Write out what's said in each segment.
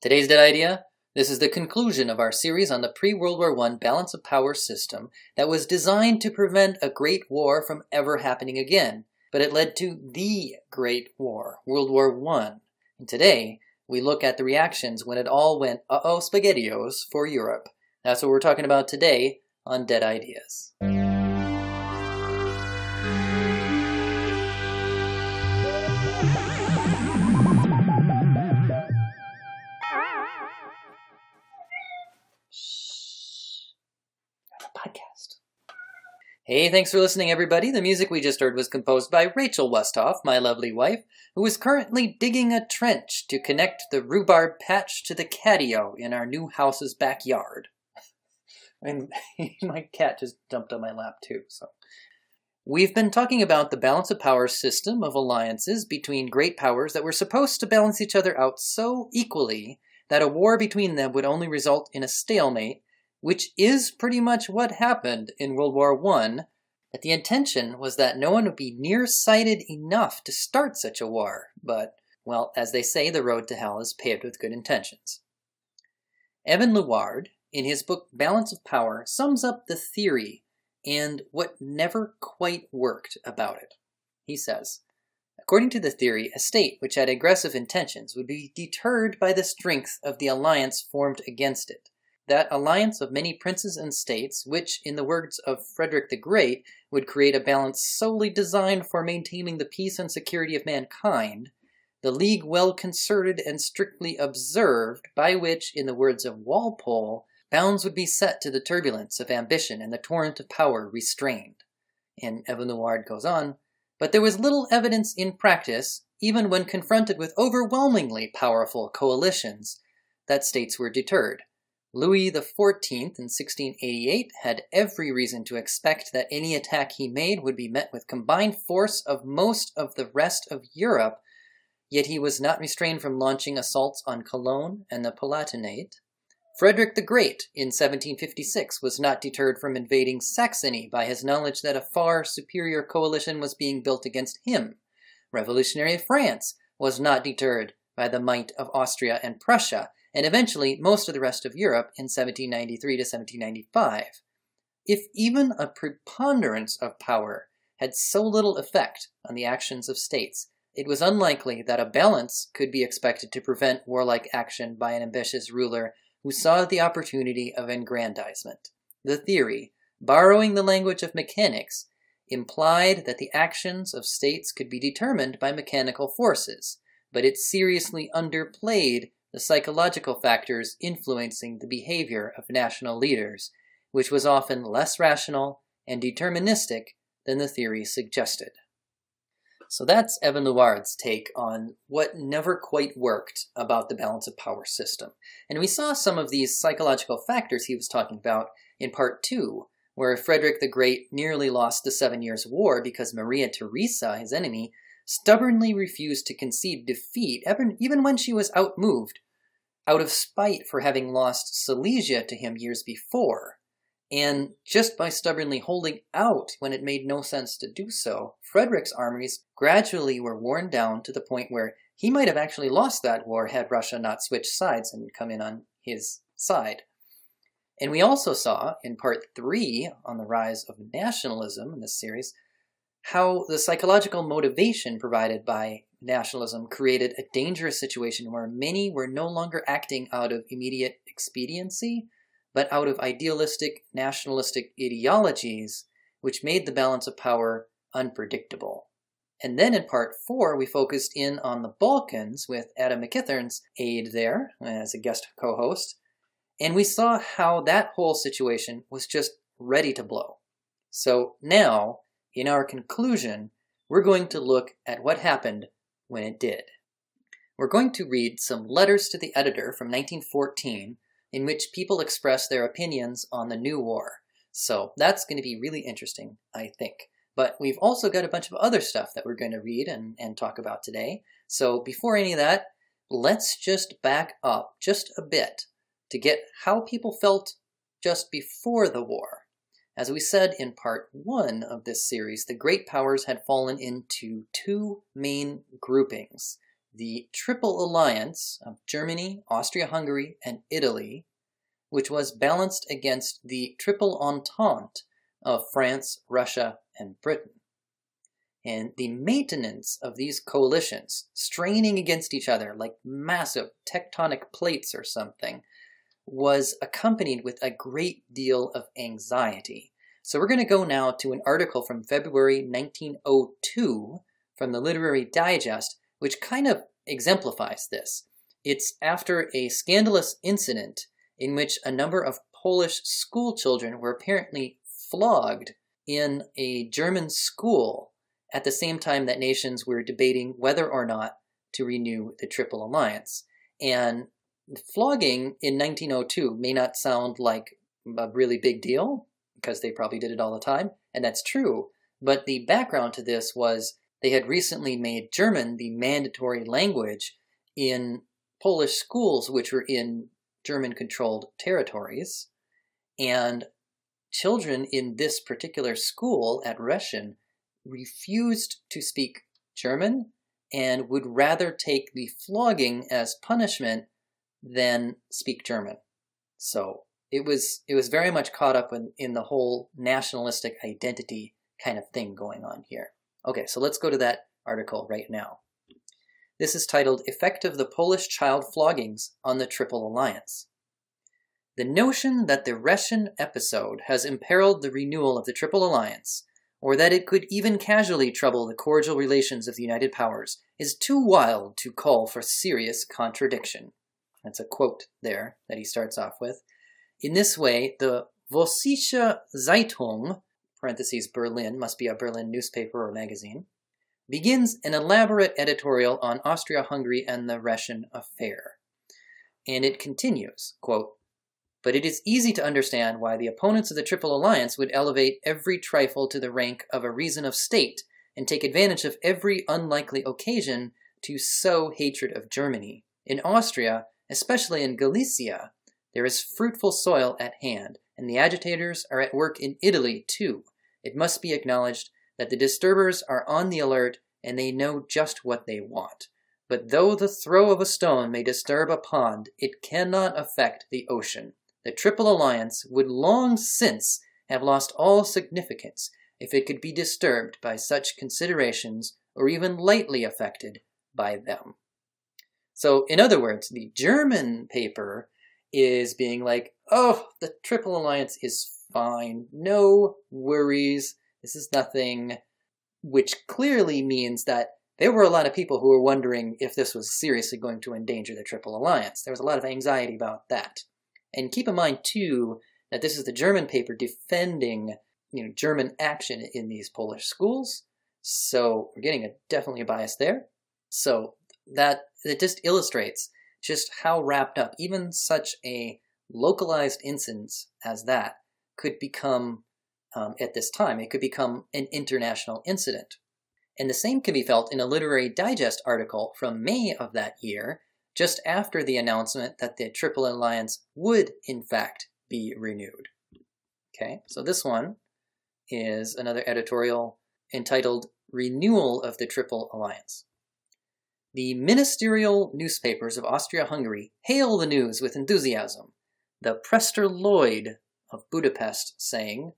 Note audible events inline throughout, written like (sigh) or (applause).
Today's dead idea this is the conclusion of our series on the pre World War I balance of power system that was designed to prevent a great war from ever happening again, but it led to the Great War, World War I. And today, we look at the reactions when it all went uh oh spaghettios for Europe. That's what we're talking about today on Dead Ideas. Hey, thanks for listening, everybody. The music we just heard was composed by Rachel Westhoff, my lovely wife, who is currently digging a trench to connect the rhubarb patch to the catio in our new house's backyard. (laughs) and (laughs) my cat just jumped on my lap, too, so. We've been talking about the balance of power system of alliances between great powers that were supposed to balance each other out so equally that a war between them would only result in a stalemate which is pretty much what happened in World War I, but the intention was that no one would be nearsighted enough to start such a war, but, well, as they say, the road to hell is paved with good intentions. Evan Luard, in his book Balance of Power, sums up the theory and what never quite worked about it. He says, According to the theory, a state which had aggressive intentions would be deterred by the strength of the alliance formed against it that alliance of many princes and states, which, in the words of Frederick the Great, would create a balance solely designed for maintaining the peace and security of mankind, the league well concerted and strictly observed, by which, in the words of Walpole, bounds would be set to the turbulence of ambition and the torrent of power restrained. And Evan Luard goes on, but there was little evidence in practice, even when confronted with overwhelmingly powerful coalitions, that states were deterred. Louis XIV in 1688 had every reason to expect that any attack he made would be met with combined force of most of the rest of Europe, yet he was not restrained from launching assaults on Cologne and the Palatinate. Frederick the Great in 1756 was not deterred from invading Saxony by his knowledge that a far superior coalition was being built against him. Revolutionary France was not deterred by the might of Austria and Prussia, and eventually most of the rest of Europe in 1793 to 1795. If even a preponderance of power had so little effect on the actions of states, it was unlikely that a balance could be expected to prevent warlike action by an ambitious ruler who saw the opportunity of aggrandizement. The theory, borrowing the language of mechanics, implied that the actions of states could be determined by mechanical forces, but it seriously underplayed the psychological factors influencing the behavior of national leaders, which was often less rational and deterministic than the theory suggested. So that's Evan Luard's take on what never quite worked about the balance of power system. And we saw some of these psychological factors he was talking about in part two, where Frederick the Great nearly lost the Seven Years' War because Maria Theresa, his enemy, stubbornly refused to concede defeat, even when she was outmoved, out of spite for having lost Silesia to him years before. And just by stubbornly holding out when it made no sense to do so, Frederick's armies gradually were worn down to the point where he might have actually lost that war had Russia not switched sides and come in on his side. And we also saw in part three on the rise of nationalism in this series how the psychological motivation provided by nationalism created a dangerous situation where many were no longer acting out of immediate expediency, but out of idealistic nationalistic ideologies, which made the balance of power unpredictable. And then in part four, we focused in on the Balkans with Adam McIthern's aid there as a guest co host. And we saw how that whole situation was just ready to blow. So now, in our conclusion, we're going to look at what happened when it did. We're going to read some letters to the editor from 1914 in which people express their opinions on the new war. So that's going to be really interesting, I think. But we've also got a bunch of other stuff that we're going to read and, and talk about today. So before any of that, let's just back up just a bit to get how people felt just before the war. As we said in part one of this series, the great powers had fallen into two main groupings the Triple Alliance of Germany, Austria Hungary, and Italy, which was balanced against the Triple Entente of France, Russia, and Britain. And the maintenance of these coalitions, straining against each other like massive tectonic plates or something, was accompanied with a great deal of anxiety. So we're going to go now to an article from February 1902 from the Literary Digest, which kind of exemplifies this. It's after a scandalous incident in which a number of Polish school children were apparently flogged in a German school at the same time that nations were debating whether or not to renew the Triple Alliance. And flogging in 1902 may not sound like a really big deal, because they probably did it all the time, and that's true. But the background to this was they had recently made German the mandatory language in Polish schools, which were in German controlled territories. And children in this particular school at Reschen refused to speak German and would rather take the flogging as punishment than speak German. So it was it was very much caught up in, in the whole nationalistic identity kind of thing going on here. Okay, so let's go to that article right now. This is titled Effect of the Polish Child Floggings on the Triple Alliance. The notion that the Russian episode has imperiled the renewal of the Triple Alliance, or that it could even casually trouble the cordial relations of the United Powers, is too wild to call for serious contradiction. That's a quote there that he starts off with. In this way, the Vossische Zeitung, parentheses Berlin, must be a Berlin newspaper or magazine, begins an elaborate editorial on Austria-Hungary and the Russian affair. And it continues, quote, but it is easy to understand why the opponents of the Triple Alliance would elevate every trifle to the rank of a reason of state and take advantage of every unlikely occasion to sow hatred of Germany. In Austria, especially in Galicia, there is fruitful soil at hand, and the agitators are at work in Italy too. It must be acknowledged that the disturbers are on the alert and they know just what they want. But though the throw of a stone may disturb a pond, it cannot affect the ocean. The Triple Alliance would long since have lost all significance if it could be disturbed by such considerations or even lightly affected by them. So, in other words, the German paper is being like, oh, the Triple Alliance is fine, no worries, this is nothing, which clearly means that there were a lot of people who were wondering if this was seriously going to endanger the Triple Alliance. There was a lot of anxiety about that. And keep in mind, too, that this is the German paper defending you know, German action in these Polish schools. So we're getting a definitely a bias there. So that it just illustrates just how wrapped up even such a localized instance as that could become um, at this time. It could become an international incident. And the same can be felt in a Literary Digest article from May of that year just after the announcement that the Triple Alliance would, in fact, be renewed. Okay, so this one is another editorial entitled Renewal of the Triple Alliance. The ministerial newspapers of Austria Hungary hail the news with enthusiasm. The Pester Lloyd of Budapest saying,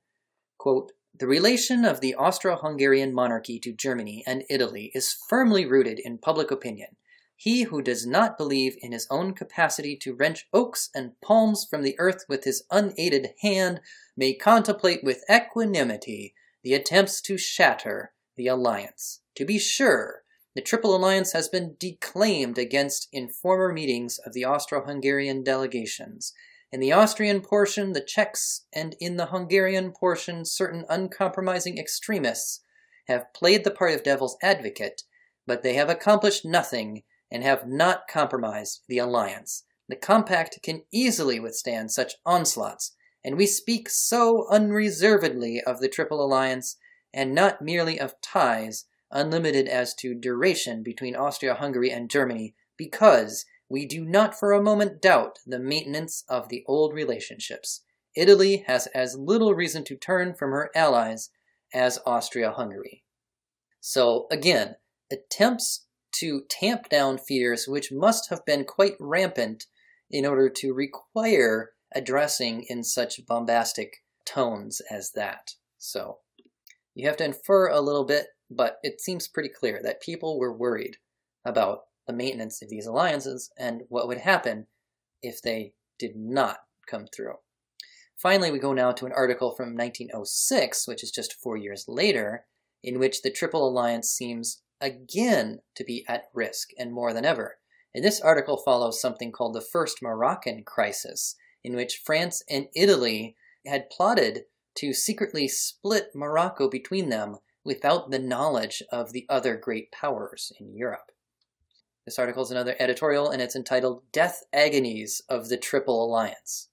quote, The relation of the Austro Hungarian monarchy to Germany and Italy is firmly rooted in public opinion he who does not believe in his own capacity to wrench oaks and palms from the earth with his unaided hand may contemplate with equanimity the attempts to shatter the alliance. To be sure, the Triple Alliance has been declaimed against in former meetings of the Austro-Hungarian delegations. In the Austrian portion, the Czechs, and in the Hungarian portion, certain uncompromising extremists have played the part of devil's advocate, but they have accomplished nothing and have not compromised the alliance. The compact can easily withstand such onslaughts, and we speak so unreservedly of the Triple Alliance, and not merely of ties unlimited as to duration between Austria-Hungary and Germany, because we do not for a moment doubt the maintenance of the old relationships. Italy has as little reason to turn from her allies as Austria-Hungary. So again, attempts to tamp down fears which must have been quite rampant in order to require addressing in such bombastic tones as that. So you have to infer a little bit, but it seems pretty clear that people were worried about the maintenance of these alliances and what would happen if they did not come through. Finally, we go now to an article from 1906, which is just four years later, in which the Triple Alliance seems again to be at risk and more than ever. And this article follows something called the First Moroccan Crisis, in which France and Italy had plotted to secretly split Morocco between them without the knowledge of the other great powers in Europe. This article is another editorial and it's entitled Death Agonies of the Triple Alliance.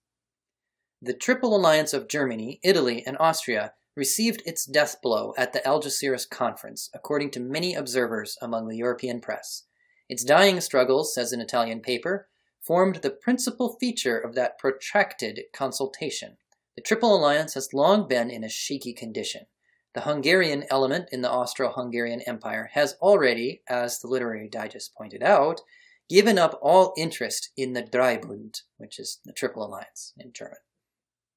The Triple Alliance of Germany, Italy, and Austria received its death blow at the Algeciras Conference, according to many observers among the European press. Its dying struggles, says an Italian paper, formed the principal feature of that protracted consultation. The Triple Alliance has long been in a shaky condition. The Hungarian element in the Austro Hungarian Empire has already, as the Literary Digest pointed out, given up all interest in the Dreibund, which is the Triple Alliance in German.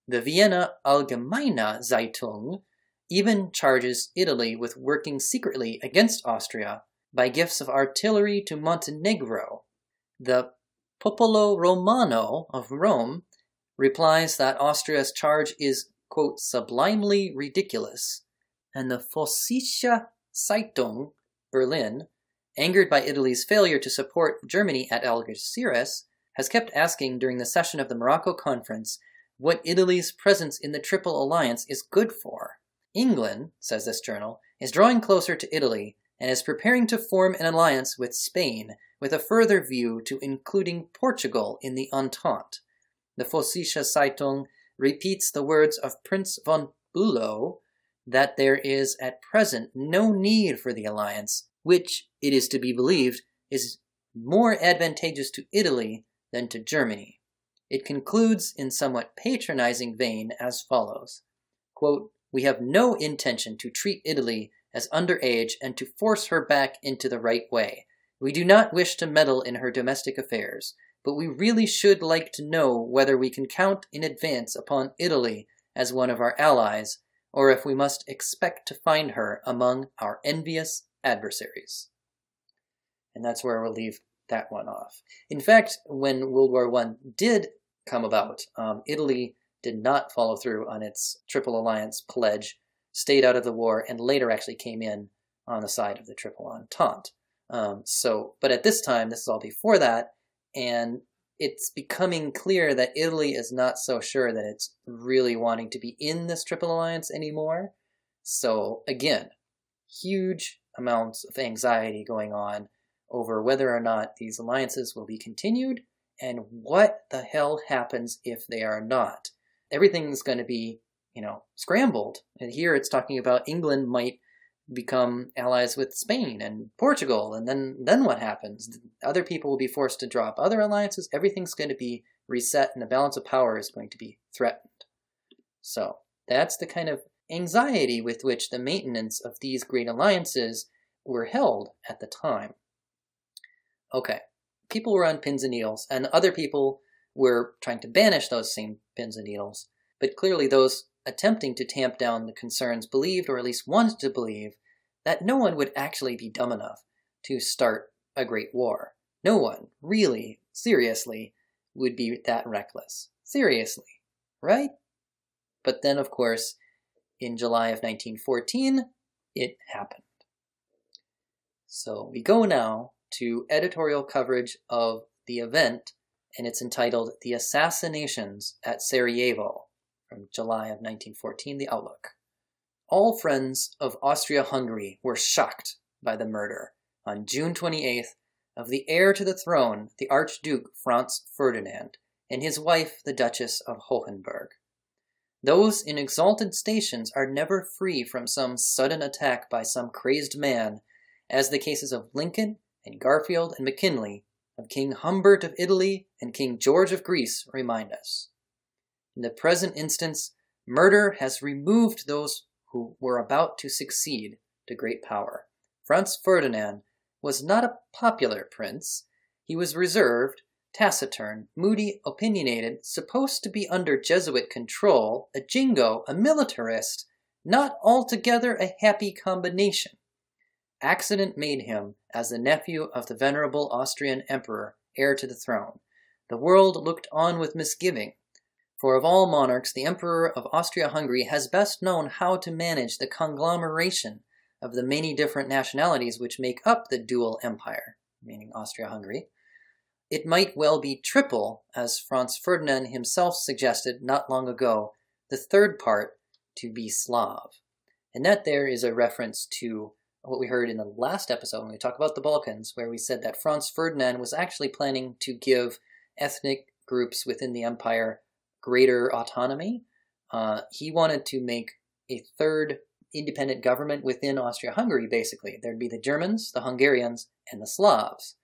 The Vienna Allgemeine Zeitung even charges Italy with working secretly against Austria by gifts of artillery to Montenegro. The Popolo Romano of Rome replies that Austria's charge is, quote, sublimely ridiculous, and the Vossische Zeitung, Berlin, angered by Italy's failure to support Germany at Algeciras, has kept asking during the session of the Morocco Conference what Italy's presence in the Triple Alliance is good for. England, says this journal, is drawing closer to Italy and is preparing to form an alliance with Spain with a further view to including Portugal in the Entente. The Vossische Zeitung repeats the words of Prince von Bülow that there is at present no need for the alliance, which, it is to be believed, is more advantageous to Italy than to Germany. It concludes in somewhat patronizing vein as follows quote, We have no intention to treat Italy as underage and to force her back into the right way. We do not wish to meddle in her domestic affairs, but we really should like to know whether we can count in advance upon Italy as one of our allies, or if we must expect to find her among our envious adversaries. And that's where we'll leave that one off. In fact, when World War I did come about. Um, Italy did not follow through on its Triple Alliance pledge, stayed out of the war, and later actually came in on the side of the Triple Entente. Um, so, but at this time, this is all before that, and it's becoming clear that Italy is not so sure that it's really wanting to be in this Triple Alliance anymore. So, again, huge amounts of anxiety going on over whether or not these alliances will be continued and what the hell happens if they are not? Everything's going to be, you know, scrambled. And here it's talking about England might become allies with Spain and Portugal, and then then what happens? Other people will be forced to drop other alliances. Everything's going to be reset, and the balance of power is going to be threatened. So that's the kind of anxiety with which the maintenance of these great alliances were held at the time. Okay, people were on pins and needles, and other people were trying to banish those same pins and needles. But clearly, those attempting to tamp down the concerns believed, or at least wanted to believe, that no one would actually be dumb enough to start a great war. No one, really, seriously, would be that reckless. Seriously, right? But then, of course, in July of 1914, it happened. So we go now to editorial coverage of the event, and it's entitled The Assassinations at Sarajevo from July of 1914, The Outlook. All friends of Austria Hungary were shocked by the murder on June 28th of the heir to the throne, the Archduke Franz Ferdinand, and his wife, the Duchess of Hohenberg. Those in exalted stations are never free from some sudden attack by some crazed man, as the cases of Lincoln and Garfield and McKinley, of King Humbert of Italy and King George of Greece remind us. In the present instance, murder has removed those who were about to succeed to great power. Franz Ferdinand was not a popular prince. He was reserved, taciturn, moody, opinionated, supposed to be under Jesuit control, a jingo, a militarist, not altogether a happy combination. Accident made him, as the nephew of the venerable Austrian emperor, heir to the throne. The world looked on with misgiving, for of all monarchs, the Emperor of Austria Hungary has best known how to manage the conglomeration of the many different nationalities which make up the dual empire, meaning Austria Hungary. It might well be triple, as Franz Ferdinand himself suggested not long ago, the third part to be Slav. And that there is a reference to what we heard in the last episode when we talked about the Balkans, where we said that Franz Ferdinand was actually planning to give ethnic groups within the empire greater autonomy. Uh, he wanted to make a third independent government within Austria Hungary, basically. There'd be the Germans, the Hungarians, and the Slavs.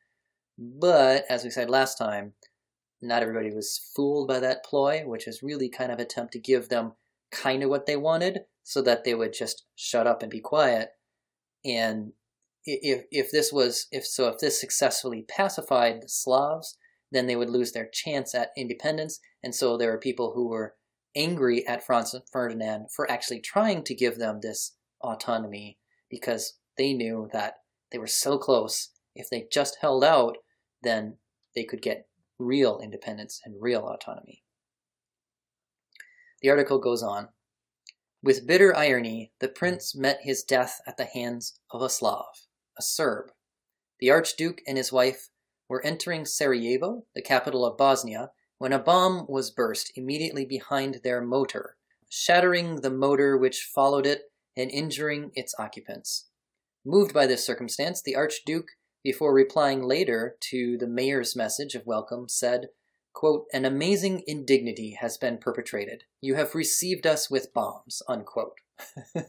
But, as we said last time, not everybody was fooled by that ploy, which is really kind of attempt to give them kind of what they wanted so that they would just shut up and be quiet. And if, if this was, if so, if this successfully pacified the Slavs, then they would lose their chance at independence. And so there were people who were angry at Franz Ferdinand for actually trying to give them this autonomy because they knew that they were so close. If they just held out, then they could get real independence and real autonomy. The article goes on. With bitter irony, the prince met his death at the hands of a Slav, a Serb. The Archduke and his wife were entering Sarajevo, the capital of Bosnia, when a bomb was burst immediately behind their motor, shattering the motor which followed it and injuring its occupants. Moved by this circumstance, the Archduke, before replying later to the mayor's message of welcome, said, quote, An amazing indignity has been perpetrated. You have received us with bombs. Unquote. (laughs)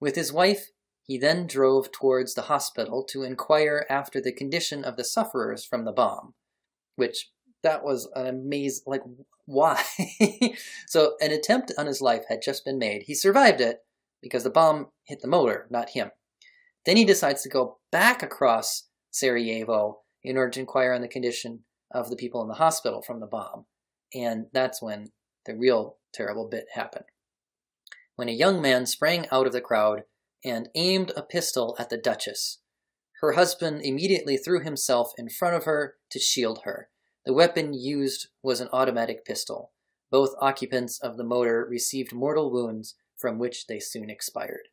with his wife, he then drove towards the hospital to inquire after the condition of the sufferers from the bomb, which that was an amazing, like, why? (laughs) so an attempt on his life had just been made. He survived it because the bomb hit the motor, not him. Then he decides to go back across Sarajevo in order to inquire on the condition of the people in the hospital from the bomb. And that's when the real terrible bit happened. When a young man sprang out of the crowd and aimed a pistol at the Duchess. Her husband immediately threw himself in front of her to shield her. The weapon used was an automatic pistol. Both occupants of the motor received mortal wounds from which they soon expired.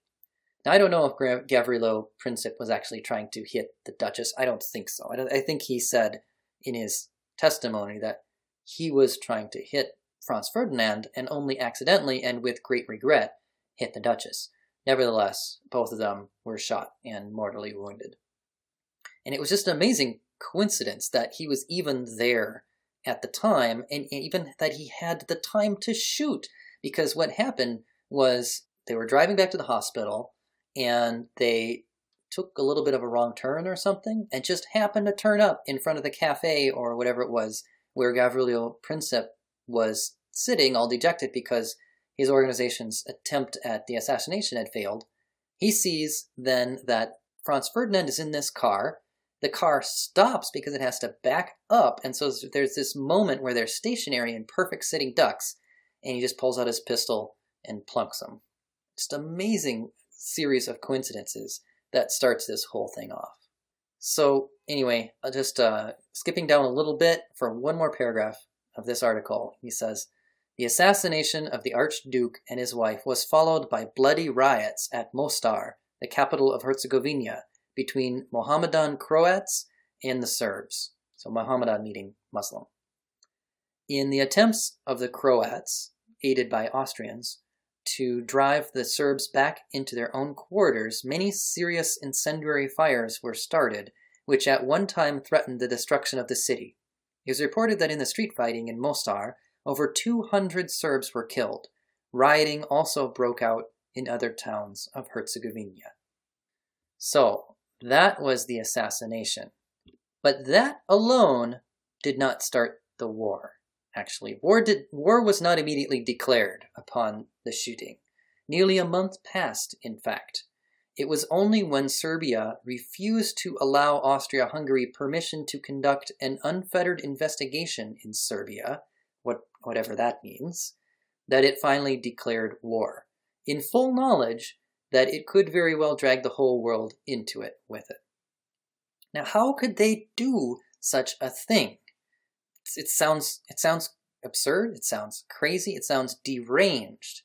Now, I don't know if Gavrilo Princip was actually trying to hit the Duchess. I don't think so. I, I think he said in his testimony that he was trying to hit Franz Ferdinand and only accidentally and with great regret hit the Duchess. Nevertheless, both of them were shot and mortally wounded. And it was just an amazing coincidence that he was even there at the time, and even that he had the time to shoot. Because what happened was they were driving back to the hospital, and they took a little bit of a wrong turn or something, and just happened to turn up in front of the cafe or whatever it was where Gavrilo Princip was sitting, all dejected because his organization's attempt at the assassination had failed. He sees then that Franz Ferdinand is in this car. The car stops because it has to back up, and so there's this moment where they're stationary in perfect sitting ducks, and he just pulls out his pistol and plunks them. Just amazing series of coincidences that starts this whole thing off. So anyway, just uh, skipping down a little bit for one more paragraph of this article, he says, the assassination of the Archduke and his wife was followed by bloody riots at Mostar, the capital of Herzegovina, between Mohammedan Croats and the Serbs. So Mohammedan meaning Muslim. In the attempts of the Croats, aided by Austrians, to drive the Serbs back into their own quarters, many serious incendiary fires were started, which at one time threatened the destruction of the city. It is reported that in the street fighting in Mostar, over 200 Serbs were killed. Rioting also broke out in other towns of Herzegovina. So, that was the assassination. But that alone did not start the war. Actually, war, did, war was not immediately declared upon the shooting. Nearly a month passed, in fact, it was only when Serbia refused to allow Austria Hungary permission to conduct an unfettered investigation in Serbia, whatever that means, that it finally declared war, in full knowledge that it could very well drag the whole world into it with it. Now, how could they do such a thing? It sounds, it sounds absurd, it sounds crazy, it sounds deranged.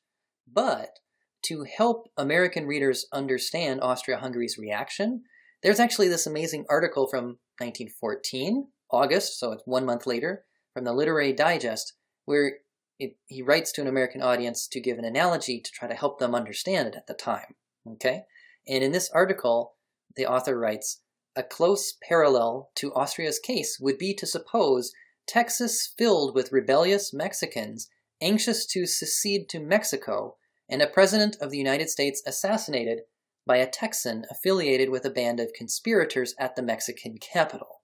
But to help American readers understand Austria Hungary's reaction, there's actually this amazing article from 1914, August, so it's one month later, from the Literary Digest, where it, he writes to an American audience to give an analogy to try to help them understand it at the time. Okay? And in this article, the author writes A close parallel to Austria's case would be to suppose Texas filled with rebellious Mexicans anxious to secede to Mexico and a president of the United States assassinated by a Texan affiliated with a band of conspirators at the Mexican capital.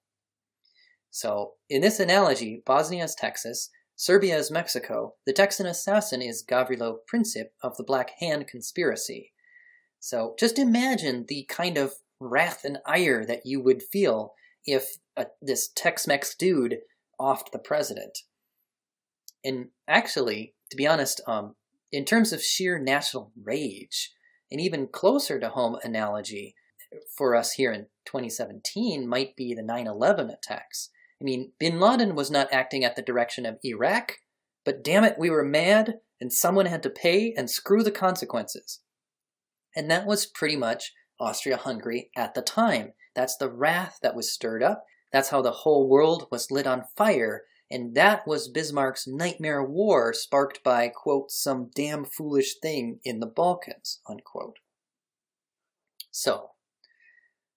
So, in this analogy, Bosnia is Texas, Serbia is Mexico, the Texan assassin is Gavrilo Princip of the Black Hand conspiracy. So, just imagine the kind of wrath and ire that you would feel if a, this Tex Mex dude offed the president. And actually, to be honest, um, in terms of sheer national rage, an even closer to home analogy for us here in 2017 might be the 9 11 attacks. I mean, bin Laden was not acting at the direction of Iraq, but damn it, we were mad and someone had to pay and screw the consequences. And that was pretty much Austria Hungary at the time. That's the wrath that was stirred up. That's how the whole world was lit on fire and that was Bismarck's nightmare war sparked by, quote, some damn foolish thing in the Balkans, unquote. So,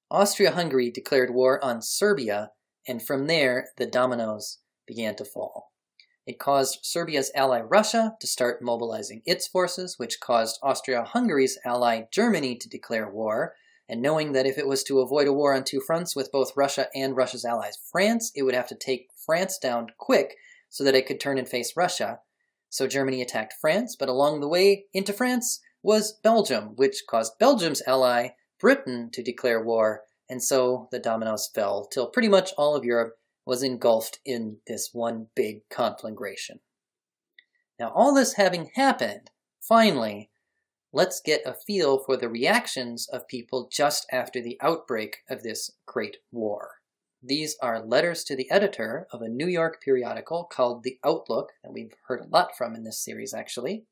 Austria Hungary declared war on Serbia, and from there the dominoes began to fall. It caused Serbia's ally Russia to start mobilizing its forces, which caused Austria Hungary's ally Germany to declare war, and knowing that if it was to avoid a war on two fronts with both Russia and Russia's allies France, it would have to take France down quick so that it could turn and face Russia. So Germany attacked France, but along the way into France was Belgium, which caused Belgium's ally, Britain, to declare war, and so the dominoes fell till pretty much all of Europe was engulfed in this one big conflagration. Now, all this having happened, finally, let's get a feel for the reactions of people just after the outbreak of this great war. These are letters to the editor of a New York periodical called The Outlook, that we've heard a lot from in this series actually.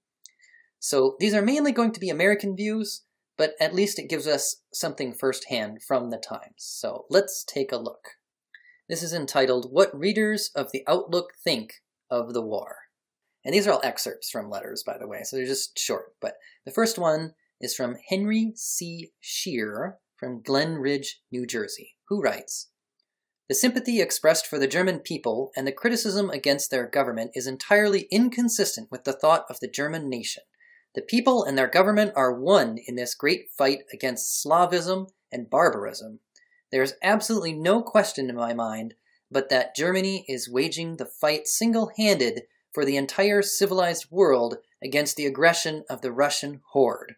So these are mainly going to be American views, but at least it gives us something firsthand from the times. So let's take a look. This is entitled What Readers of the Outlook Think of the War. And these are all excerpts from letters, by the way, so they're just short. But the first one is from Henry C. Shear from Glen Ridge, New Jersey, who writes The sympathy expressed for the German people and the criticism against their government is entirely inconsistent with the thought of the German nation. The people and their government are one in this great fight against Slavism and barbarism. There is absolutely no question in my mind but that Germany is waging the fight single handed for the entire civilized world against the aggression of the Russian horde.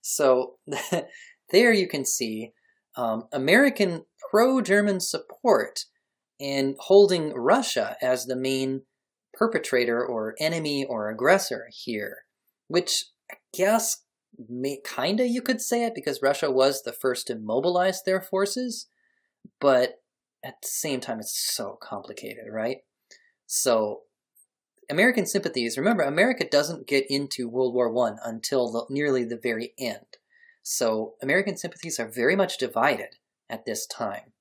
so (laughs) there you can see um, American pro German support in holding Russia as the main perpetrator or enemy or aggressor here, which I guess kinda you could say it because Russia was the first to mobilize their forces, but at the same time it's so complicated, right? So American sympathies, remember, America doesn't get into World War I until the, nearly the very end. So American sympathies are very much divided at this time.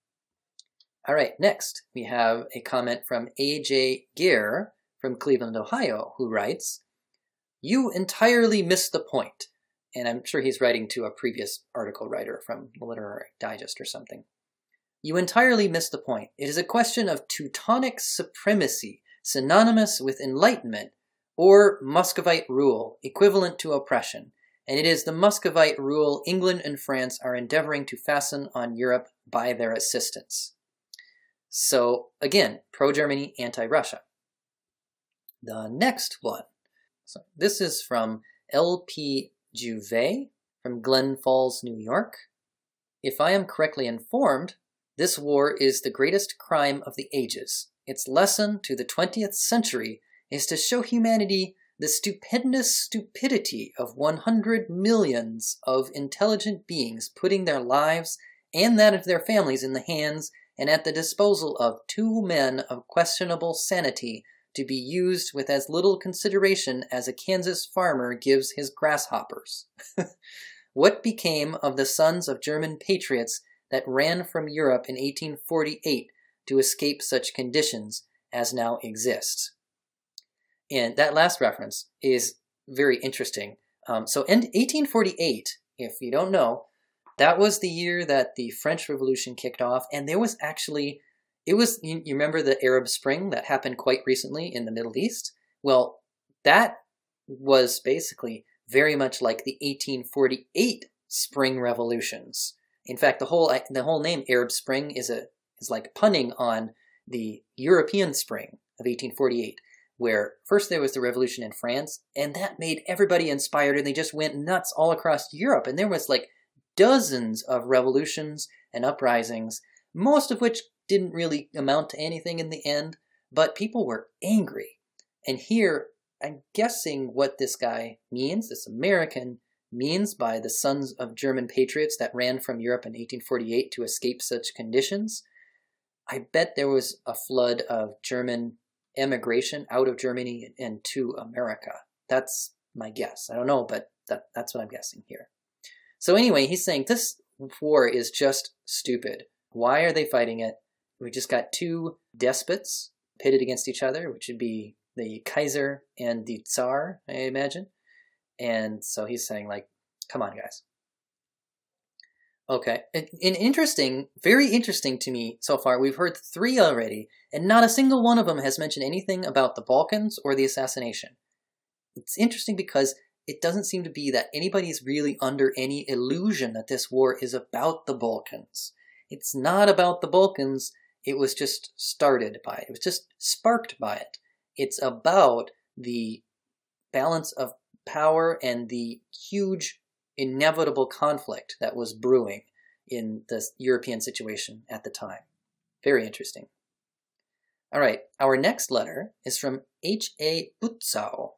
All right, next we have a comment from A.J. Gear from Cleveland, Ohio, who writes, You entirely missed the point. And I'm sure he's writing to a previous article writer from Literary Digest or something. You entirely missed the point. It is a question of Teutonic supremacy, synonymous with enlightenment, or Muscovite rule, equivalent to oppression. And it is the Muscovite rule England and France are endeavoring to fasten on Europe by their assistance. So, again, pro Germany, anti Russia. The next one. So this is from L.P. Juvet from Glen Falls, New York. If I am correctly informed, this war is the greatest crime of the ages. Its lesson to the 20th century is to show humanity the stupendous stupidity of 100 millions of intelligent beings putting their lives and that of their families in the hands and at the disposal of two men of questionable sanity to be used with as little consideration as a Kansas farmer gives his grasshoppers. (laughs) what became of the sons of German patriots that ran from Europe in 1848 to escape such conditions as now exist? And that last reference is very interesting. Um, so, in 1848, if you don't know, that was the year that the French Revolution kicked off, and there was actually, it was, you, you remember the Arab Spring that happened quite recently in the Middle East? Well, that was basically very much like the 1848 Spring Revolutions. In fact, the whole the whole name Arab Spring is a is like punning on the European Spring of 1848 where first there was the revolution in France, and that made everybody inspired, and they just went nuts all across Europe. And there was like dozens of revolutions and uprisings, most of which didn't really amount to anything in the end, but people were angry. And here, I'm guessing what this guy means, this American, means by the sons of German patriots that ran from Europe in 1848 to escape such conditions. I bet there was a flood of German emigration out of Germany and to America. That's my guess. I don't know, but that, that's what I'm guessing here. So anyway, he's saying this war is just stupid. Why are they fighting it? We just got two despots pitted against each other, which would be the Kaiser and the Tsar, I imagine. And so he's saying, like, come on, guys. Okay. And, interesting, very interesting to me so far, we've heard three already, and not a single one of them has mentioned anything about the Balkans or the assassination. It's interesting because it doesn't seem to be that anybody's really under any illusion that this war is about the Balkans. It's not about the Balkans, it was just started by it, it was just sparked by it. It's about the balance of power and the huge inevitable conflict that was brewing in the European situation at the time. Very interesting. All right, our next letter is from H.A. Butzow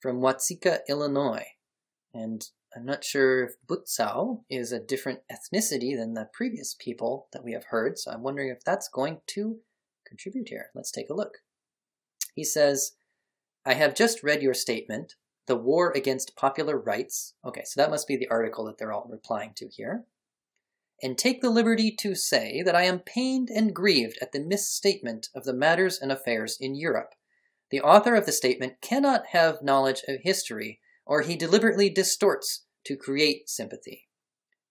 from Watseka, Illinois. And I'm not sure if Butzow is a different ethnicity than the previous people that we have heard, so I'm wondering if that's going to contribute here. Let's take a look. He says, I have just read your statement the War Against Popular Rights. Okay, so that must be the article that they're all replying to here. And take the liberty to say that I am pained and grieved at the misstatement of the matters and affairs in Europe. The author of the statement cannot have knowledge of history, or he deliberately distorts to create sympathy.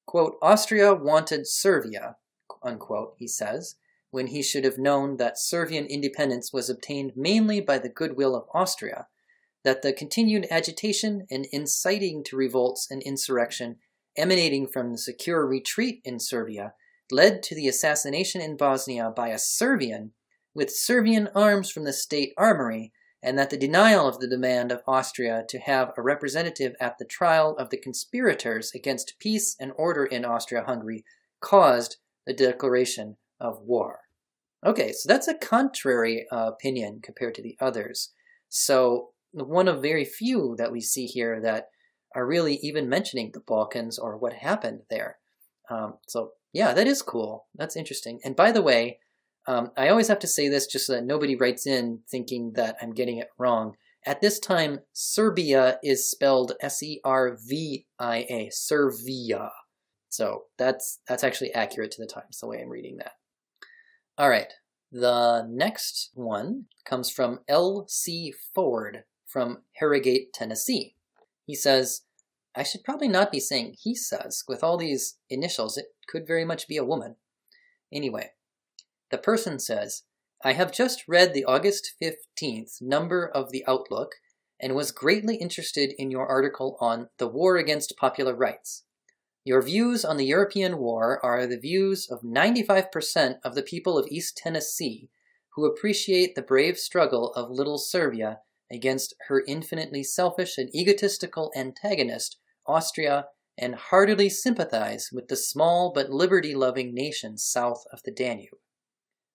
Quote, Austria wanted Servia, unquote, he says, when he should have known that Servian independence was obtained mainly by the goodwill of Austria, that the continued agitation and inciting to revolts and insurrection emanating from the secure retreat in Serbia led to the assassination in Bosnia by a Servian with Servian arms from the state armory, and that the denial of the demand of Austria to have a representative at the trial of the conspirators against peace and order in Austria Hungary caused the declaration of war. Okay, so that's a contrary uh, opinion compared to the others. So one of very few that we see here that are really even mentioning the Balkans or what happened there. Um, so yeah, that is cool. That's interesting. And by the way, um, I always have to say this just so that nobody writes in thinking that I'm getting it wrong. At this time, Serbia is spelled S-E-R-V-I-A, Servia. So that's that's actually accurate to the times, the way I'm reading that. All right, the next one comes from L.C. Ford from Harrogate, Tennessee. He says, I should probably not be saying he says. With all these initials, it could very much be a woman. Anyway, the person says, I have just read the August 15th number of the Outlook and was greatly interested in your article on the war against popular rights. Your views on the European war are the views of 95% of the people of East Tennessee who appreciate the brave struggle of Little Serbia against her infinitely selfish and egotistical antagonist, Austria and heartily sympathize with the small but liberty loving nation south of the Danube.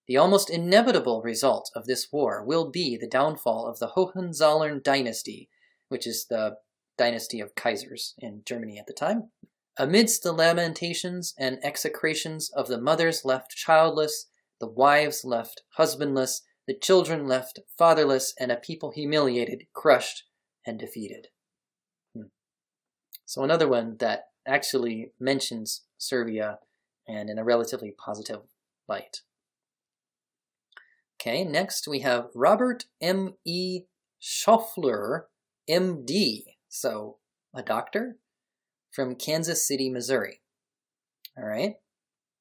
The almost inevitable result of this war will be the downfall of the Hohenzollern dynasty, which is the dynasty of Kaisers in Germany at the time. Amidst the lamentations and execrations of the mothers left childless, the wives left husbandless, the children left fatherless, and a people humiliated, crushed, and defeated. Hmm. So, another one that actually mentions Serbia and in a relatively positive light. Okay, next we have Robert M. E. Schoeffler, M.D., so a doctor from Kansas City, Missouri. All right.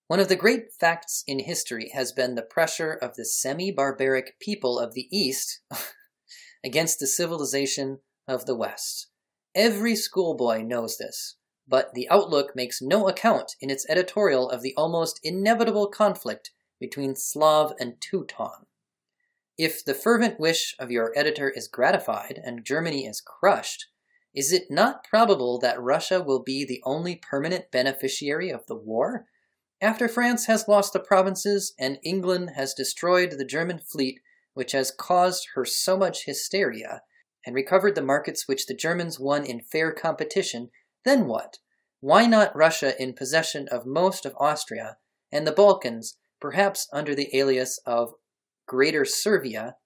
One of the great facts in history has been the pressure of the semi barbaric people of the East (laughs) against the civilization of the West. Every schoolboy knows this, but the Outlook makes no account in its editorial of the almost inevitable conflict between Slav and Teuton. If the fervent wish of your editor is gratified and Germany is crushed, is it not probable that Russia will be the only permanent beneficiary of the war? After France has lost the provinces and England has destroyed the German fleet which has caused her so much hysteria, and recovered the markets which the Germans won in fair competition, then what? Why not Russia in possession of most of Austria, and the Balkans, perhaps under the alias of Greater Servia,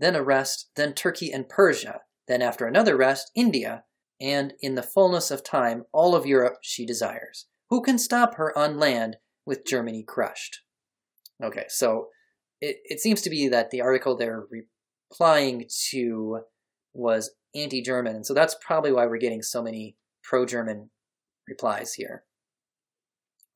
then a rest, then Turkey and Persia, then after another rest, India, and in the fullness of time, all of Europe she desires. Who can stop her on land with Germany crushed. Okay, so it, it seems to be that the article they're replying to was anti German, and so that's probably why we're getting so many pro German replies here.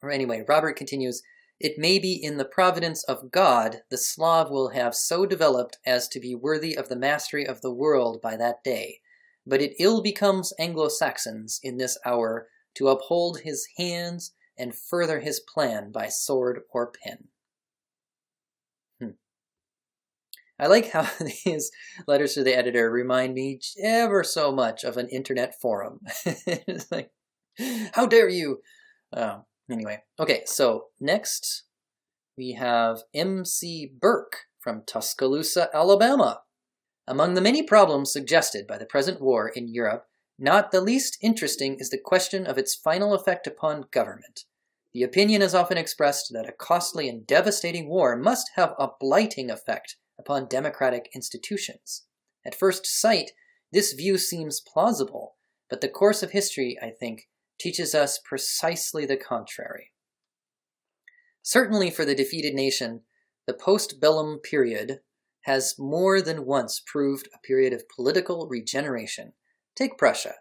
Or anyway, Robert continues It may be in the providence of God the Slav will have so developed as to be worthy of the mastery of the world by that day, but it ill becomes Anglo Saxons in this hour to uphold his hands and further his plan by sword or pen. Hmm. I like how (laughs) these letters to the editor remind me ever so much of an internet forum. (laughs) it's like, how dare you? Uh, anyway, okay, so next we have M.C. Burke from Tuscaloosa, Alabama. Among the many problems suggested by the present war in Europe, not the least interesting is the question of its final effect upon government. The opinion is often expressed that a costly and devastating war must have a blighting effect upon democratic institutions. At first sight, this view seems plausible, but the course of history, I think, teaches us precisely the contrary. Certainly for the defeated nation, the post-bellum period has more than once proved a period of political regeneration. Take Prussia.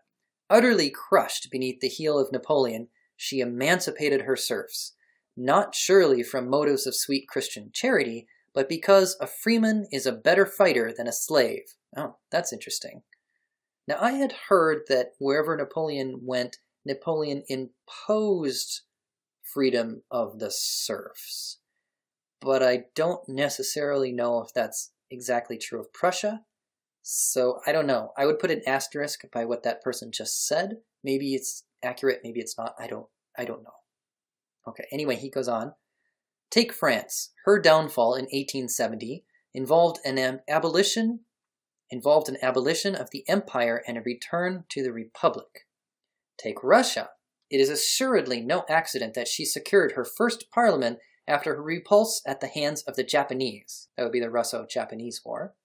Utterly crushed beneath the heel of Napoleon, she emancipated her serfs, not surely from motives of sweet Christian charity, but because a freeman is a better fighter than a slave. Oh, that's interesting. Now, I had heard that wherever Napoleon went, Napoleon imposed freedom of the serfs. But I don't necessarily know if that's exactly true of Prussia. So I don't know. I would put an asterisk by what that person just said. Maybe it's accurate, maybe it's not. I don't I don't know. Okay, anyway, he goes on. Take France. Her downfall in 1870 involved an abolition involved an abolition of the empire and a return to the republic. Take Russia. It is assuredly no accident that she secured her first parliament after her repulse at the hands of the Japanese. That would be the Russo-Japanese War.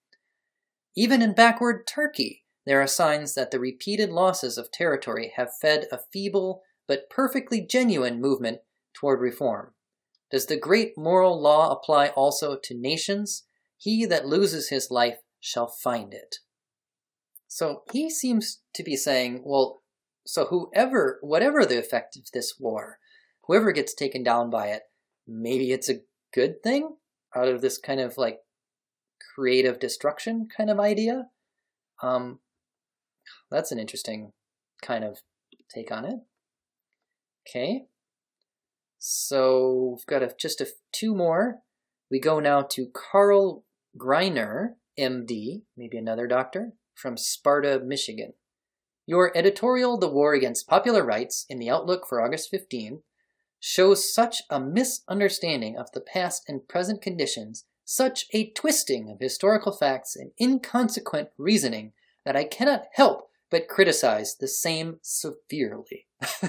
Even in backward Turkey, there are signs that the repeated losses of territory have fed a feeble but perfectly genuine movement toward reform. Does the great moral law apply also to nations? He that loses his life shall find it. So he seems to be saying, well, so whoever, whatever the effect of this war, whoever gets taken down by it, maybe it's a good thing out of this kind of like creative destruction kind of idea. Um, that's an interesting kind of take on it. Okay. So we've got a, just a, two more. We go now to Carl Greiner, MD, maybe another doctor, from Sparta, Michigan. Your editorial, The War Against Popular Rights, in the Outlook for August 15, shows such a misunderstanding of the past and present conditions, such a twisting of historical facts and inconsequent reasoning, that I cannot help but criticize the same severely. (laughs)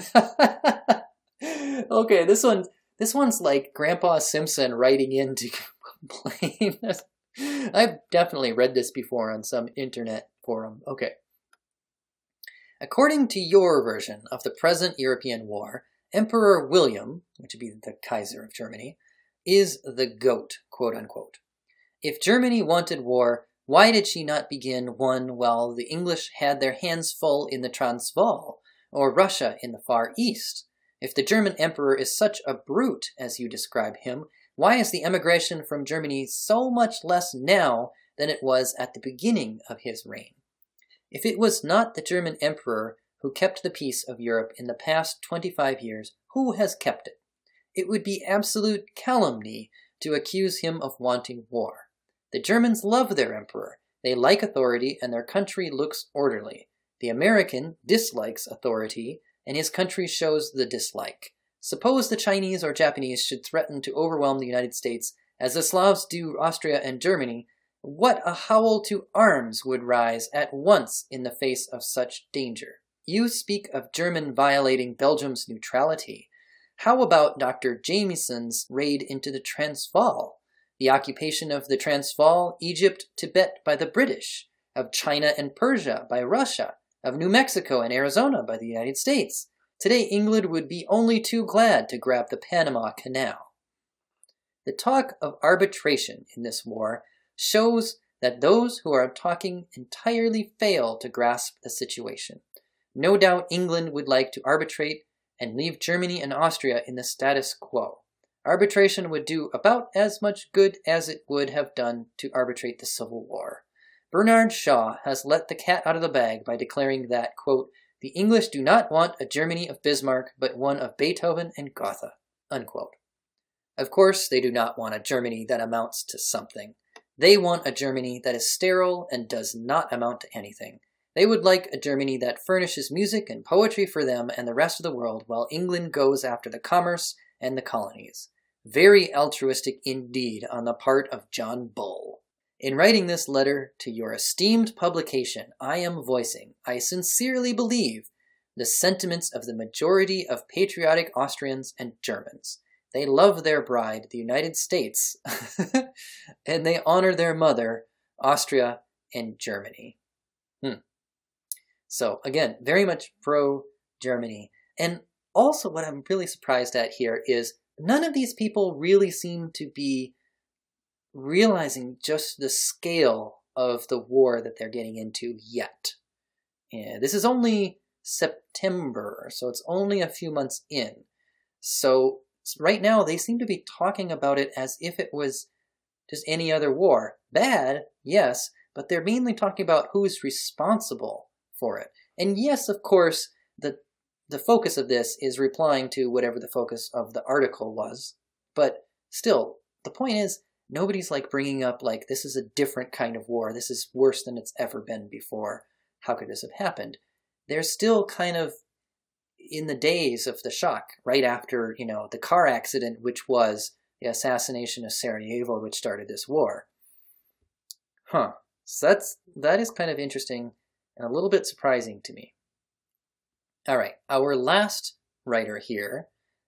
okay, this one this one's like Grandpa Simpson writing in to (laughs) complain. I've definitely read this before on some internet forum. Okay. According to your version of the present European war, Emperor William, which would be the Kaiser of Germany, is the goat, quote unquote. If Germany wanted war, why did she not begin one while the English had their hands full in the Transvaal, or Russia in the Far East? If the German emperor is such a brute as you describe him, why is the emigration from Germany so much less now than it was at the beginning of his reign? If it was not the German emperor who kept the peace of Europe in the past 25 years, who has kept it? It would be absolute calumny to accuse him of wanting war. The Germans love their emperor. They like authority and their country looks orderly. The American dislikes authority and his country shows the dislike. Suppose the Chinese or Japanese should threaten to overwhelm the United States, as the Slavs do Austria and Germany, what a howl to arms would rise at once in the face of such danger. You speak of German violating Belgium's neutrality. How about Dr. Jameson's raid into the Transvaal? The occupation of the Transvaal, Egypt, Tibet by the British, of China and Persia by Russia, of New Mexico and Arizona by the United States. Today, England would be only too glad to grab the Panama Canal. The talk of arbitration in this war shows that those who are talking entirely fail to grasp the situation. No doubt England would like to arbitrate and leave Germany and Austria in the status quo. Arbitration would do about as much good as it would have done to arbitrate the Civil War. Bernard Shaw has let the cat out of the bag by declaring that, quote, the English do not want a Germany of Bismarck, but one of Beethoven and Goethe, unquote. Of course, they do not want a Germany that amounts to something. They want a Germany that is sterile and does not amount to anything. They would like a Germany that furnishes music and poetry for them and the rest of the world while England goes after the commerce and the colonies. Very altruistic indeed on the part of John Bull. In writing this letter to your esteemed publication, I am voicing, I sincerely believe, the sentiments of the majority of patriotic Austrians and Germans. They love their bride, the United States, (laughs) and they honor their mother, Austria and Germany. Hmm. So, again, very much pro Germany. And also, what I'm really surprised at here is none of these people really seem to be realizing just the scale of the war that they're getting into yet. This is only September, so it's only a few months in. So right now they seem to be talking about it as if it was just any other war. Bad, yes, but they're mainly talking about who's responsible for it. And yes, of course, the the focus of this is replying to whatever the focus of the article was. But still, the point is nobody's like bringing up like this is a different kind of war. This is worse than it's ever been before. How could this have happened? They're still kind of in the days of the shock, right after, you know, the car accident, which was the assassination of Sarajevo, which started this war. Huh. So that's that is kind of interesting and a little bit surprising to me. All right, our last writer here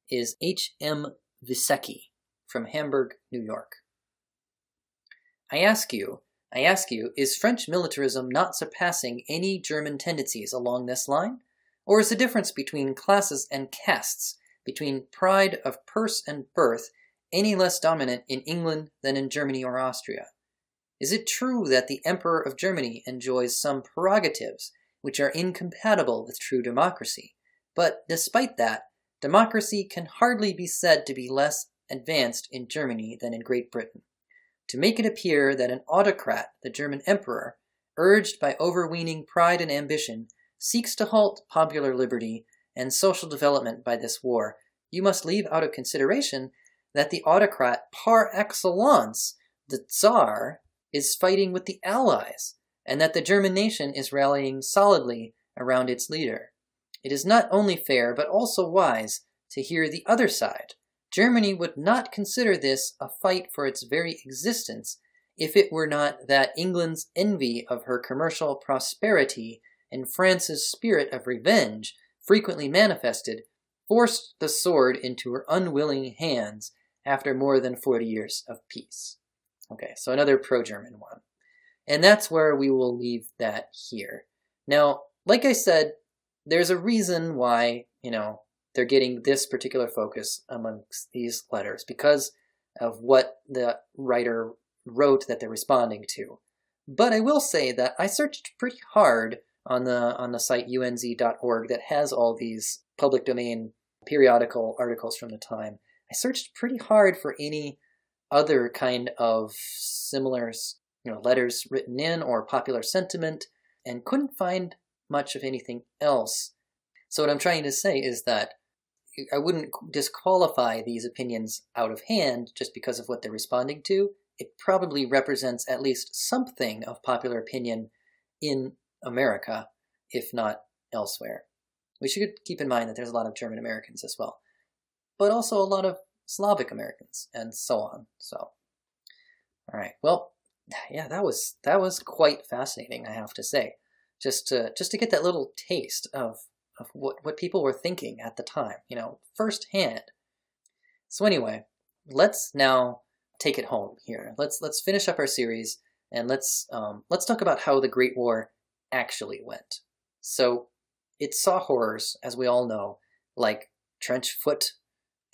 is H.M. Visecki from Hamburg, New York. I ask you, I ask you, is French militarism not surpassing any German tendencies along this line? Or is the difference between classes and castes, between pride of purse and birth, any less dominant in England than in Germany or Austria? Is it true that the Emperor of Germany enjoys some prerogatives which are incompatible with true democracy? But despite that, democracy can hardly be said to be less advanced in Germany than in Great Britain. To make it appear that an autocrat, the German emperor, urged by overweening pride and ambition, seeks to halt popular liberty and social development by this war, you must leave out of consideration that the autocrat par excellence, the Tsar, is fighting with the Allies, and that the German nation is rallying solidly around its leader. It is not only fair, but also wise, to hear the other side. Germany would not consider this a fight for its very existence if it were not that England's envy of her commercial prosperity and France's spirit of revenge, frequently manifested, forced the sword into her unwilling hands after more than 40 years of peace. Okay, so another pro German one. And that's where we will leave that here. Now, like I said, there's a reason why, you know, they're getting this particular focus amongst these letters because of what the writer wrote that they're responding to. But I will say that I searched pretty hard on the on the site unz.org that has all these public domain periodical articles from the time. I searched pretty hard for any other kind of similar you know, letters written in or popular sentiment and couldn't find much of anything else. So what I'm trying to say is that I wouldn't disqualify these opinions out of hand just because of what they're responding to. It probably represents at least something of popular opinion in America, if not elsewhere. We should keep in mind that there's a lot of German Americans as well, but also a lot of Slavic Americans and so on. So, all right. Well, yeah, that was that was quite fascinating, I have to say. Just to just to get that little taste of of what what people were thinking at the time, you know, firsthand. So anyway, let's now take it home here. Let's let's finish up our series and let's um, let's talk about how the Great War actually went. So it saw horrors, as we all know, like trench foot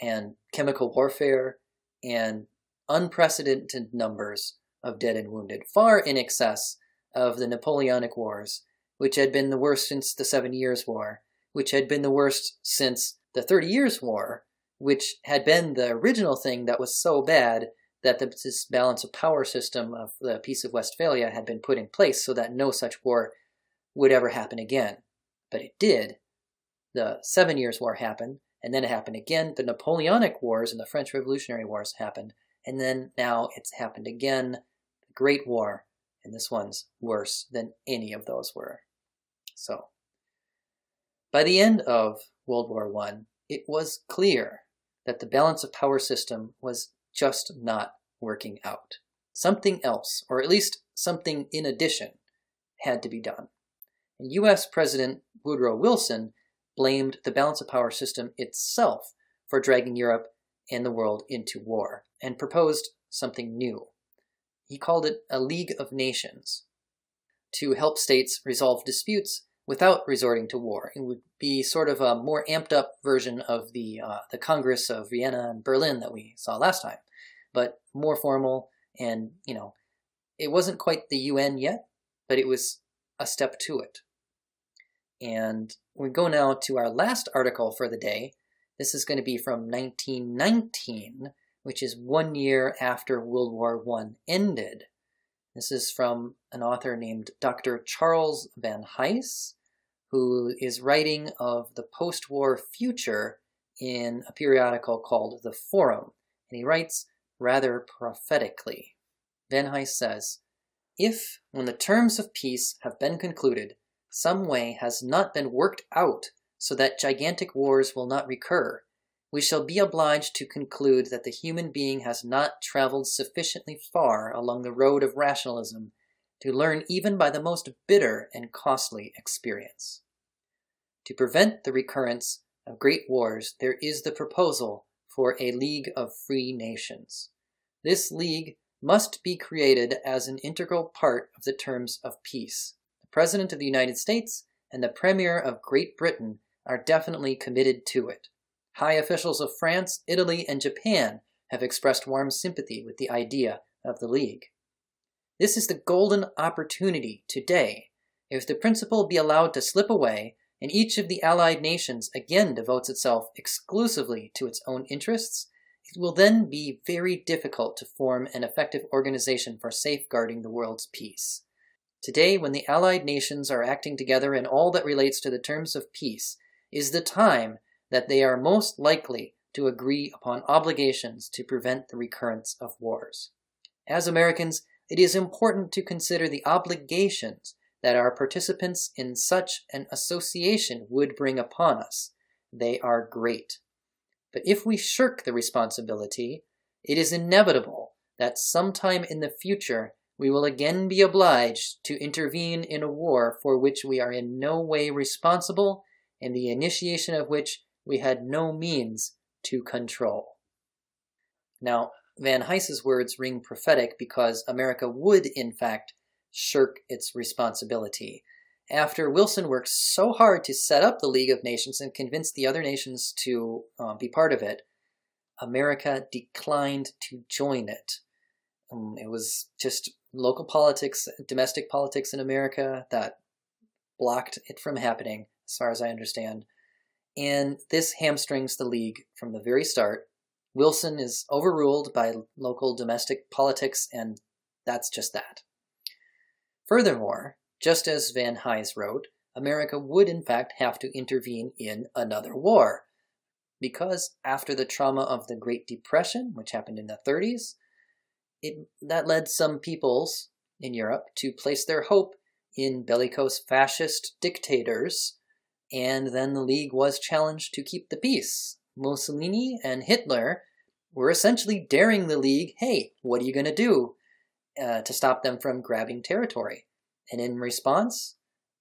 and chemical warfare and unprecedented numbers of dead and wounded, far in excess of the Napoleonic Wars, which had been the worst since the Seven Years' War, which had been the worst since the Thirty Years' War, which had been the original thing that was so bad that the, this balance of power system of the Peace of Westphalia had been put in place so that no such war would ever happen again. But it did. The Seven Years' War happened, and then it happened again. The Napoleonic Wars and the French Revolutionary Wars happened, and then now it's happened again. The Great War, and this one's worse than any of those were. So, by the end of World War I, it was clear that the balance of power system was just not working out. Something else, or at least something in addition, had to be done. And US President Woodrow Wilson blamed the balance of power system itself for dragging Europe and the world into war, and proposed something new. He called it a League of Nations to help states resolve disputes without resorting to war. It would be sort of a more amped up version of the uh, the Congress of Vienna and Berlin that we saw last time, but more formal and you know, it wasn't quite the UN yet, but it was a step to it. And we go now to our last article for the day. This is going to be from 1919, which is one year after World War I ended. This is from an author named Dr. Charles Van Hise, who is writing of the post war future in a periodical called The Forum. And he writes rather prophetically. Van Hise says, If, when the terms of peace have been concluded, some way has not been worked out so that gigantic wars will not recur, we shall be obliged to conclude that the human being has not traveled sufficiently far along the road of rationalism to learn even by the most bitter and costly experience. To prevent the recurrence of great wars, there is the proposal for a League of Free Nations. This league must be created as an integral part of the terms of peace. The President of the United States and the Premier of Great Britain are definitely committed to it. High officials of France, Italy, and Japan have expressed warm sympathy with the idea of the League. This is the golden opportunity today. If the principle be allowed to slip away, and each of the allied nations again devotes itself exclusively to its own interests, it will then be very difficult to form an effective organization for safeguarding the world's peace. Today, when the Allied nations are acting together in all that relates to the terms of peace, is the time that they are most likely to agree upon obligations to prevent the recurrence of wars. As Americans, it is important to consider the obligations that our participants in such an association would bring upon us. They are great. But if we shirk the responsibility, it is inevitable that sometime in the future we will again be obliged to intervene in a war for which we are in no way responsible and the initiation of which we had no means to control. Now, Van Hise's words ring prophetic because America would, in fact, shirk its responsibility. After Wilson worked so hard to set up the League of Nations and convince the other nations to uh, be part of it, America declined to join it. Um, it was just local politics, domestic politics in America that blocked it from happening, as far as I understand. And this hamstrings the League from the very start. Wilson is overruled by local domestic politics, and that's just that. Furthermore, just as Van Hise wrote, America would in fact have to intervene in another war. Because after the trauma of the Great Depression, which happened in the 30s, it, that led some peoples in Europe to place their hope in bellicose fascist dictators, and then the League was challenged to keep the peace. Mussolini and Hitler were essentially daring the League, hey, what are you going to do uh, to stop them from grabbing territory? And in response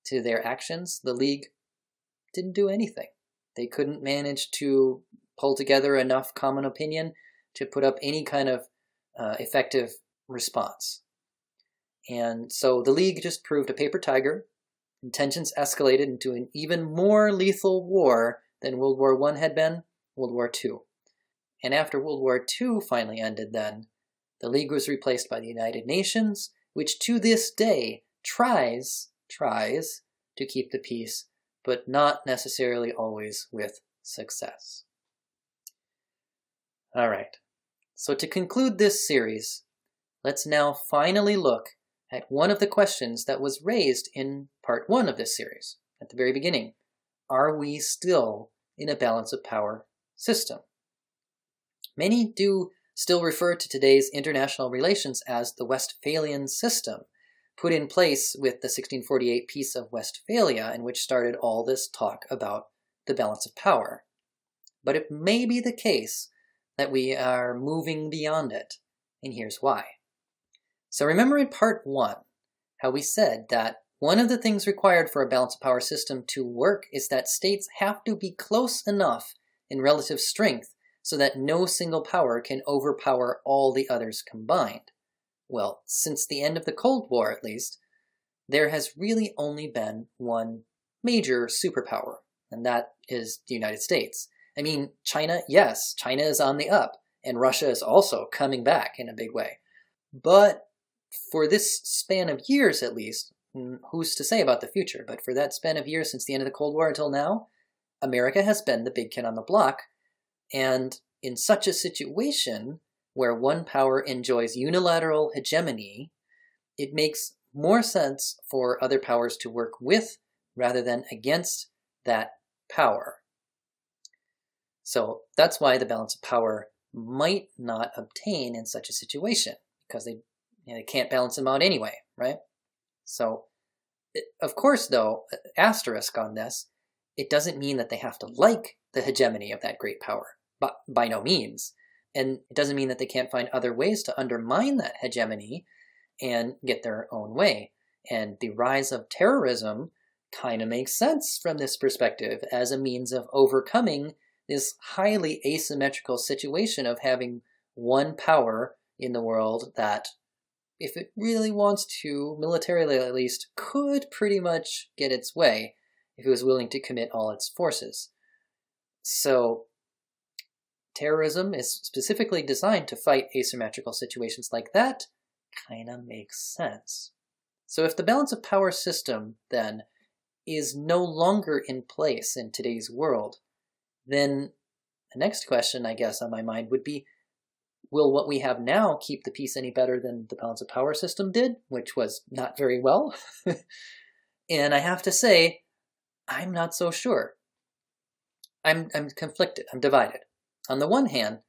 to their actions, the League didn't do anything. They couldn't manage to pull together enough common opinion to put up any kind of uh, effective response. And so the League just proved a paper tiger. Tensions escalated into an even more lethal war than World War I had been, World War II. And after World War II finally ended, then, the League was replaced by the United Nations, which to this day tries, tries to keep the peace, but not necessarily always with success. All right. So to conclude this series, let's now finally look at one of the questions that was raised in part one of this series, at the very beginning. Are we still in a balance of power system? Many do still refer to today's international relations as the Westphalian system, put in place with the 1648 Peace of Westphalia, and which started all this talk about the balance of power. But it may be the case that we are moving beyond it, and here's why. So remember in part one how we said that one of the things required for a balance of power system to work is that states have to be close enough in relative strength so that no single power can overpower all the others combined. Well, since the end of the Cold War at least, there has really only been one major superpower, and that is the United States. I mean, China, yes, China is on the up, and Russia is also coming back in a big way. But for this span of years at least, mm, who's to say about the future, but for that span of years since the end of the Cold War until now, America has been the big kid on the block, and in such a situation where one power enjoys unilateral hegemony, it makes more sense for other powers to work with rather than against that power. So that's why the balance of power might not obtain in such a situation because they you know, they can't balance them out anyway, right? So, of course, though, asterisk on this, it doesn't mean that they have to like the hegemony of that great power, but by no means. And it doesn't mean that they can't find other ways to undermine that hegemony and get their own way. And the rise of terrorism kind of makes sense from this perspective as a means of overcoming this highly asymmetrical situation of having one power in the world that, if it really wants to, militarily at least, could pretty much get its way if it was willing to commit all its forces. So, terrorism is specifically designed to fight asymmetrical situations like that. Kind of makes sense. So, if the balance of power system, then, is no longer in place in today's world, then the next question, I guess, on my mind would be will what we have now keep the peace any better than the balance of power system did, which was not very well? (laughs) and I have to say, I'm not so sure. I'm, I'm conflicted, I'm divided. On the one hand,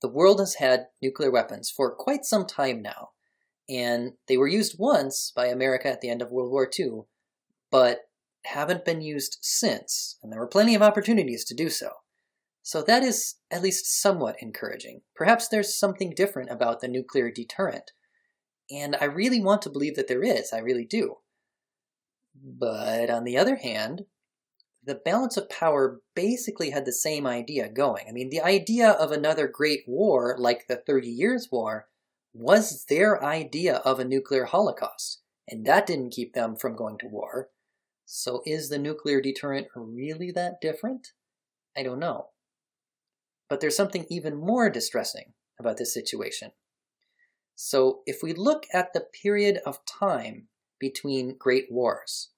the world has had nuclear weapons for quite some time now, and they were used once by America at the end of World War II, but haven't been used since, and there were plenty of opportunities to do so. So that is at least somewhat encouraging. Perhaps there's something different about the nuclear deterrent. And I really want to believe that there is, I really do. But on the other hand, the balance of power basically had the same idea going. I mean, the idea of another great war, like the Thirty Years' War, was their idea of a nuclear holocaust, and that didn't keep them from going to war. So is the nuclear deterrent really that different? I don't know. But there's something even more distressing about this situation. So if we look at the period of time between great wars,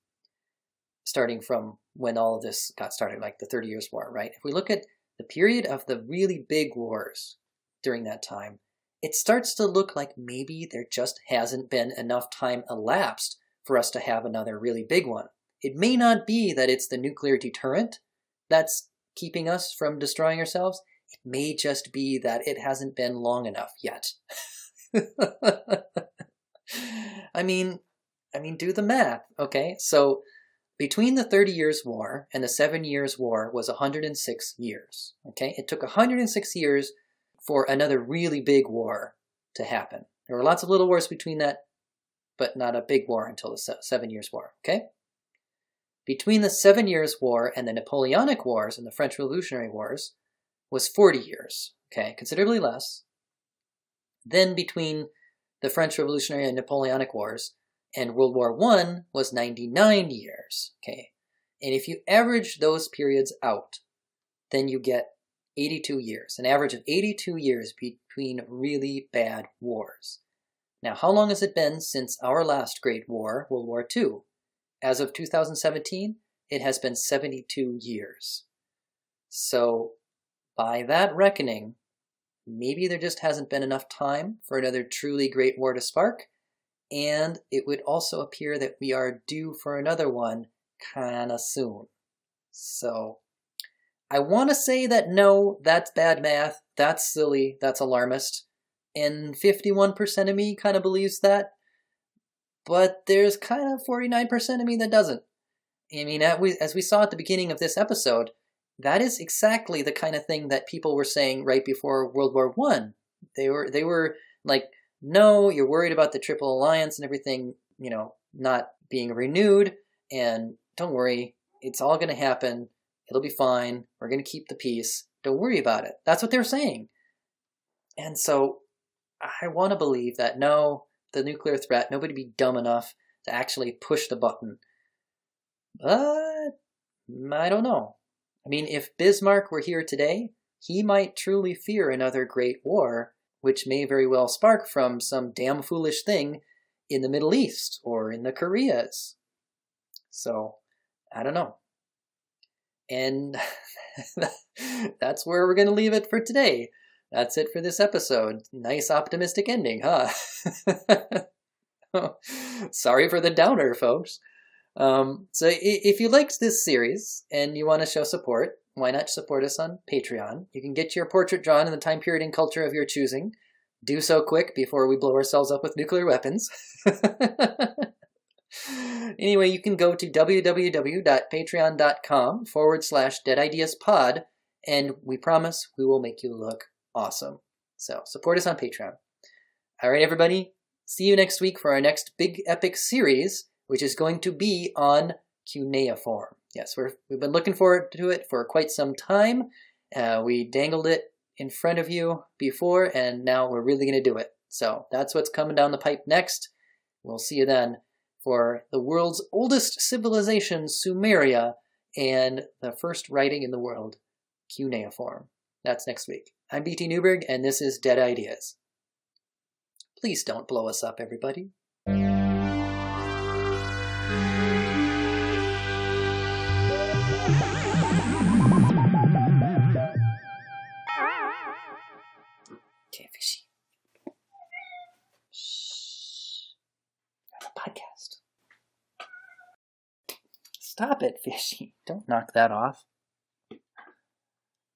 starting from when all of this got started, like the Thirty Years' War, right? If we look at the period of the really big wars during that time, it starts to look like maybe there just hasn't been enough time elapsed for us to have another really big one. It may not be that it's the nuclear deterrent that's keeping us from destroying ourselves. It may just be that it hasn't been long enough yet. (laughs) I mean, I mean, do the math, okay? So between the Thirty Years' War and the Seven Years' War was 106 years, okay? It took 106 years for another really big war to happen. There were lots of little wars between that, but not a big war until the Seven Years' War, okay? Between the Seven Years' War and the Napoleonic Wars and the French Revolutionary Wars was 40 years, okay, considerably less. Then between the French Revolutionary and Napoleonic Wars and World War I was 99 years, okay. And if you average those periods out, then you get 82 years, an average of 82 years between really bad wars. Now, how long has it been since our last Great War, World War II? As of 2017, it has been 72 years. So, by that reckoning, maybe there just hasn't been enough time for another truly great war to spark, and it would also appear that we are due for another one kinda soon. So, I want to say that no, that's bad math, that's silly, that's alarmist, and 51% of me kind of believes that, but there's kind of 49% of me that doesn't. I mean, as we saw at the beginning of this episode, that is exactly the kind of thing that people were saying right before World War One. They were they were like, no, you're worried about the Triple Alliance and everything, you know, not being renewed, and don't worry, it's all going to happen. It'll be fine. We're going to keep the peace. Don't worry about it. That's what they're saying. And so I want to believe that no, the nuclear threat, nobody be dumb enough to actually push the button. But I don't know. I mean, if Bismarck were here today, he might truly fear another great war, which may very well spark from some damn foolish thing in the Middle East or in the Koreas. So, I don't know. And (laughs) that's where we're going to leave it for today. That's it for this episode. Nice optimistic ending, huh? (laughs) Sorry for the downer, folks. Um, so if you liked this series and you want to show support, why not support us on Patreon? You can get your portrait drawn in the time period and culture of your choosing. Do so quick before we blow ourselves up with nuclear weapons. (laughs) anyway, you can go to www.patreon.com forward slash deadideaspod, and we promise we will make you look awesome. So support us on Patreon. All right, everybody. See you next week for our next big epic series, which is going to be on cuneiform. Yes, we're, we've been looking forward to it for quite some time. Uh, we dangled it in front of you before, and now we're really going to do it. So that's what's coming down the pipe next. We'll see you then for the world's oldest civilization, Sumeria, and the first writing in the world, cuneiform. That's next week. I'm BT Newberg, and this is Dead Ideas. Please don't blow us up, everybody. Stop it, (laughs) fishy. Don't knock that off.